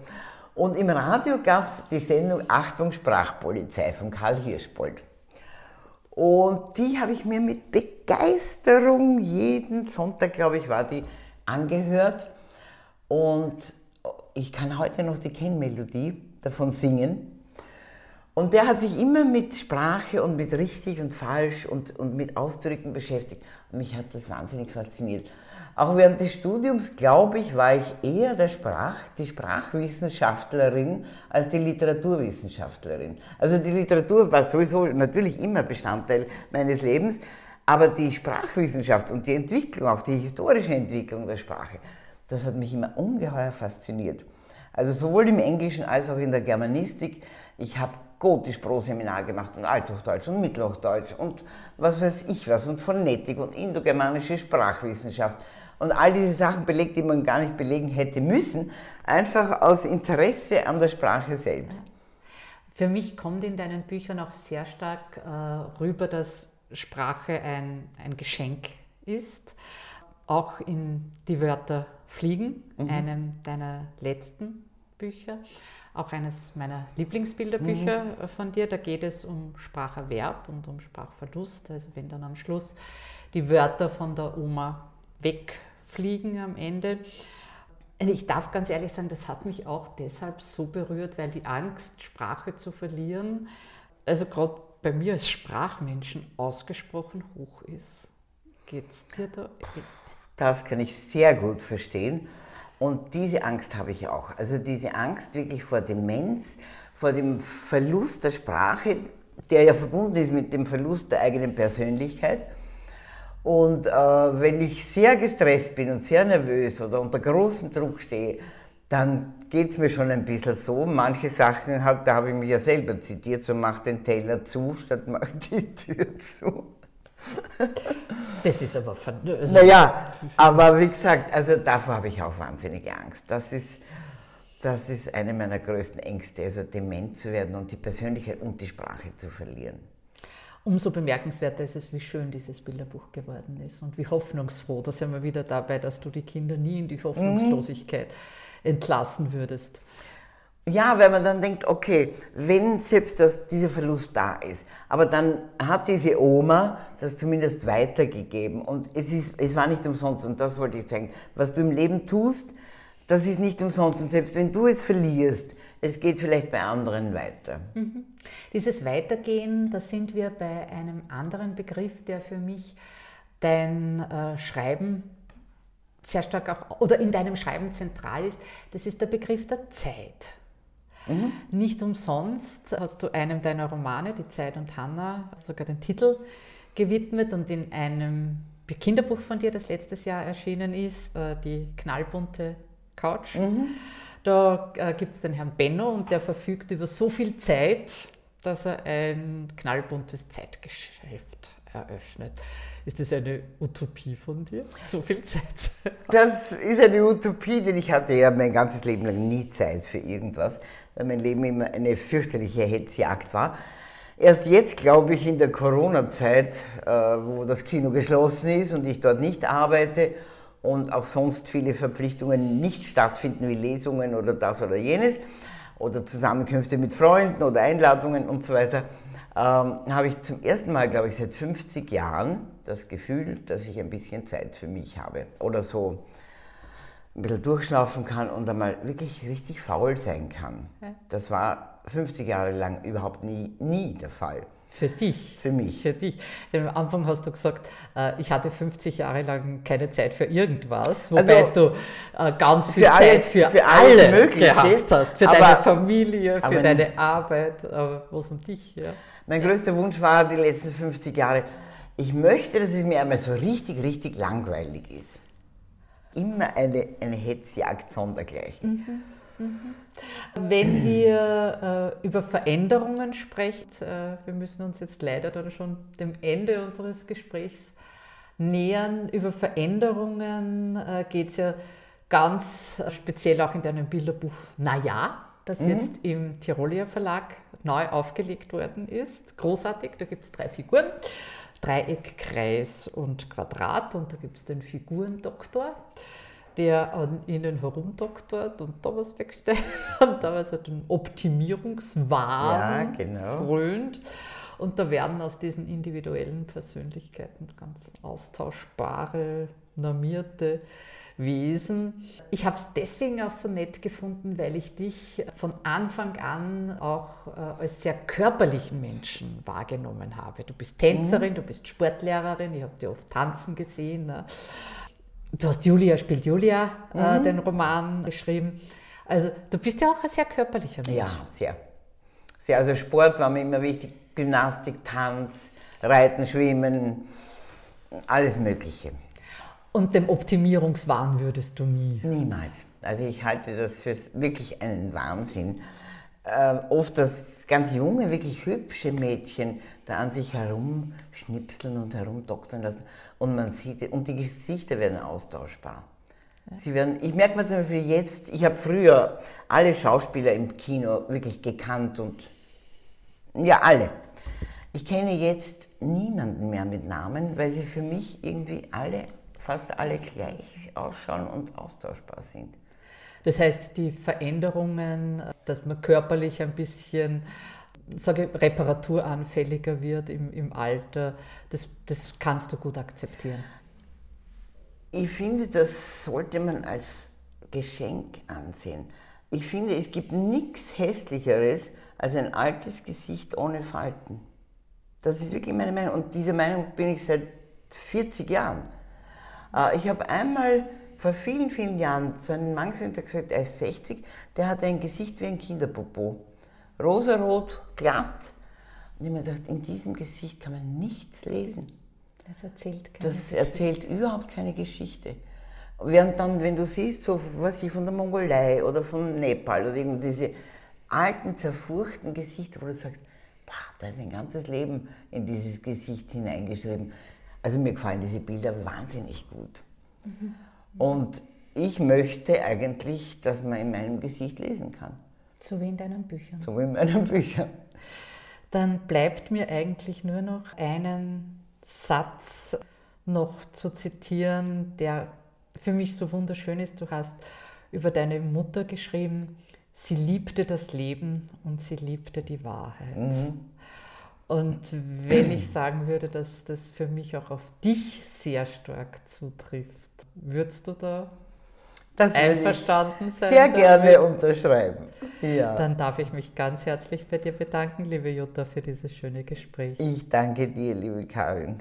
Und im Radio gab es die Sendung Achtung Sprachpolizei von Karl Hirschbold. Und die habe ich mir mit Begeisterung jeden Sonntag, glaube ich, war die angehört. Und ich kann heute noch die Kennmelodie davon singen. Und der hat sich immer mit Sprache und mit richtig und falsch und, und mit Ausdrücken beschäftigt. Und mich hat das wahnsinnig fasziniert. Auch während des Studiums, glaube ich, war ich eher der Sprach, die Sprachwissenschaftlerin als die Literaturwissenschaftlerin. Also die Literatur war sowieso natürlich immer Bestandteil meines Lebens, aber die Sprachwissenschaft und die Entwicklung, auch die historische Entwicklung der Sprache, das hat mich immer ungeheuer fasziniert. Also sowohl im Englischen als auch in der Germanistik. Ich habe Gotisch-Pro-Seminar gemacht und Althochdeutsch und Mittelhochdeutsch und was weiß ich was und Phonetik und indogermanische Sprachwissenschaft und all diese Sachen belegt, die man gar nicht belegen hätte müssen, einfach aus Interesse an der Sprache selbst. Für mich kommt in deinen Büchern auch sehr stark äh, rüber, dass Sprache ein, ein Geschenk ist, auch in die Wörter Fliegen, mhm. einem deiner letzten Bücher. Auch eines meiner Lieblingsbilderbücher mhm. von dir. Da geht es um Spracherwerb und um Sprachverlust. Also wenn dann am Schluss die Wörter von der Oma wegfliegen am Ende. Ich darf ganz ehrlich sagen, das hat mich auch deshalb so berührt, weil die Angst, Sprache zu verlieren, also gerade bei mir als Sprachmenschen ausgesprochen hoch ist. Geht es dir da? Das kann ich sehr gut verstehen. Und diese Angst habe ich auch. Also diese Angst wirklich vor Demenz, vor dem Verlust der Sprache, der ja verbunden ist mit dem Verlust der eigenen Persönlichkeit. Und äh, wenn ich sehr gestresst bin und sehr nervös oder unter großem Druck stehe, dann geht es mir schon ein bisschen so. Manche Sachen, hab, da habe ich mich ja selber zitiert, so mach den Teller zu, statt mach die Tür zu. *laughs* Das ist aber... Also naja, aber wie gesagt, also davor habe ich auch wahnsinnige Angst. Das ist, das ist eine meiner größten Ängste, also dement zu werden und die Persönlichkeit und die Sprache zu verlieren. Umso bemerkenswerter ist es, wie schön dieses Bilderbuch geworden ist und wie hoffnungsfroh. Da sind wir wieder dabei, dass du die Kinder nie in die Hoffnungslosigkeit mhm. entlassen würdest. Ja, weil man dann denkt, okay, wenn selbst das, dieser Verlust da ist, aber dann hat diese Oma das zumindest weitergegeben und es, ist, es war nicht umsonst und das wollte ich sagen. Was du im Leben tust, das ist nicht umsonst und selbst wenn du es verlierst, es geht vielleicht bei anderen weiter. Mhm. Dieses Weitergehen, da sind wir bei einem anderen Begriff, der für mich dein äh, Schreiben sehr stark auch, oder in deinem Schreiben zentral ist, das ist der Begriff der Zeit. Mhm. Nicht umsonst hast du einem deiner Romane, Die Zeit und Hannah, sogar den Titel gewidmet und in einem Kinderbuch von dir, das letztes Jahr erschienen ist, äh, die knallbunte Couch. Mhm. Da äh, gibt es den Herrn Benno und der verfügt über so viel Zeit, dass er ein knallbuntes Zeitgeschäft eröffnet. Ist das eine Utopie von dir? So viel Zeit? Das ist eine Utopie, denn ich hatte ja mein ganzes Leben lang nie Zeit für irgendwas weil mein Leben immer eine fürchterliche Hetzjagd war. Erst jetzt, glaube ich, in der Corona-Zeit, äh, wo das Kino geschlossen ist und ich dort nicht arbeite und auch sonst viele Verpflichtungen nicht stattfinden, wie Lesungen oder das oder jenes, oder Zusammenkünfte mit Freunden oder Einladungen und so weiter, ähm, habe ich zum ersten Mal, glaube ich, seit 50 Jahren das Gefühl, dass ich ein bisschen Zeit für mich habe. Oder so ein bisschen durchschlafen kann und einmal wirklich richtig faul sein kann. Ja. Das war 50 Jahre lang überhaupt nie, nie der Fall. Für dich? Für mich. Für dich. Denn am Anfang hast du gesagt, äh, ich hatte 50 Jahre lang keine Zeit für irgendwas, wobei also, du äh, ganz viel Zeit alles, für, für alle Mögliche. gehabt hast. Für aber, deine Familie, für deine Arbeit, aber was um dich? Ja. Mein größter Wunsch war die letzten 50 Jahre, ich möchte, dass es mir einmal so richtig, richtig langweilig ist immer eine, eine Hetzjagd sondergleichen. Mhm. Mhm. Wenn wir äh, über Veränderungen sprechen, äh, wir müssen uns jetzt leider dann schon dem Ende unseres Gesprächs nähern. Über Veränderungen äh, geht es ja ganz speziell auch in deinem Bilderbuch Naja, das mhm. jetzt im Tirolier Verlag neu aufgelegt worden ist. Großartig, da gibt es drei Figuren. Dreieck, Kreis und Quadrat und da gibt es den Figurendoktor, der an ihnen herumdoktort und da was wegstellt *laughs* und da was den Optimierungswahn ja, genau. frönt. Und da werden aus diesen individuellen Persönlichkeiten ganz austauschbare, normierte Wesen. Ich habe es deswegen auch so nett gefunden, weil ich dich von Anfang an auch äh, als sehr körperlichen Menschen wahrgenommen habe. Du bist Tänzerin, mhm. du bist Sportlehrerin, ich habe dich oft tanzen gesehen. Ne? Du hast Julia spielt Julia, äh, mhm. den Roman geschrieben. Also du bist ja auch ein sehr körperlicher Mensch. Ja, sehr. sehr also Sport war mir immer wichtig, Gymnastik, Tanz, Reiten, Schwimmen, alles Mögliche. Und dem Optimierungswahn würdest du nie? Niemals. Also ich halte das für wirklich einen Wahnsinn. Äh, oft das ganz junge, wirklich hübsche Mädchen da an sich herumschnipseln und herumdoktern lassen. Und man sieht, und die Gesichter werden austauschbar. Sie werden, ich merke mir zum Beispiel jetzt, ich habe früher alle Schauspieler im Kino wirklich gekannt und ja, alle. Ich kenne jetzt niemanden mehr mit Namen, weil sie für mich irgendwie alle fast alle gleich ausschauen und austauschbar sind. Das heißt, die Veränderungen, dass man körperlich ein bisschen sage, reparaturanfälliger wird im, im Alter, das, das kannst du gut akzeptieren. Ich finde, das sollte man als Geschenk ansehen. Ich finde, es gibt nichts Hässlicheres als ein altes Gesicht ohne Falten. Das ist wirklich meine Meinung. Und diese Meinung bin ich seit 40 Jahren. Äh, ich habe einmal vor vielen, vielen Jahren zu einem Mann gesagt, der gesagt, er ist 60, der hat ein Gesicht wie ein Kinderpopo. Rosarot, glatt. Und ich habe mir gedacht, in diesem Gesicht kann man nichts lesen. Das erzählt keine Das Geschichte. erzählt überhaupt keine Geschichte. Während dann, wenn du siehst, so was ich von der Mongolei oder von Nepal oder irgendwie diese alten, zerfurchten Gesichter, wo du sagst, boah, da ist ein ganzes Leben in dieses Gesicht hineingeschrieben. Also mir gefallen diese Bilder wahnsinnig gut. Mhm. Und ich möchte eigentlich, dass man in meinem Gesicht lesen kann. So wie in deinen Büchern. So wie in meinen Büchern. Dann bleibt mir eigentlich nur noch einen Satz noch zu zitieren, der für mich so wunderschön ist. Du hast über deine Mutter geschrieben, sie liebte das Leben und sie liebte die Wahrheit. Mhm. Und wenn ich sagen würde, dass das für mich auch auf dich sehr stark zutrifft, würdest du da das einverstanden sein? Sehr gerne damit? unterschreiben. Ja. Dann darf ich mich ganz herzlich bei dir bedanken, liebe Jutta, für dieses schöne Gespräch. Ich danke dir, liebe Karin.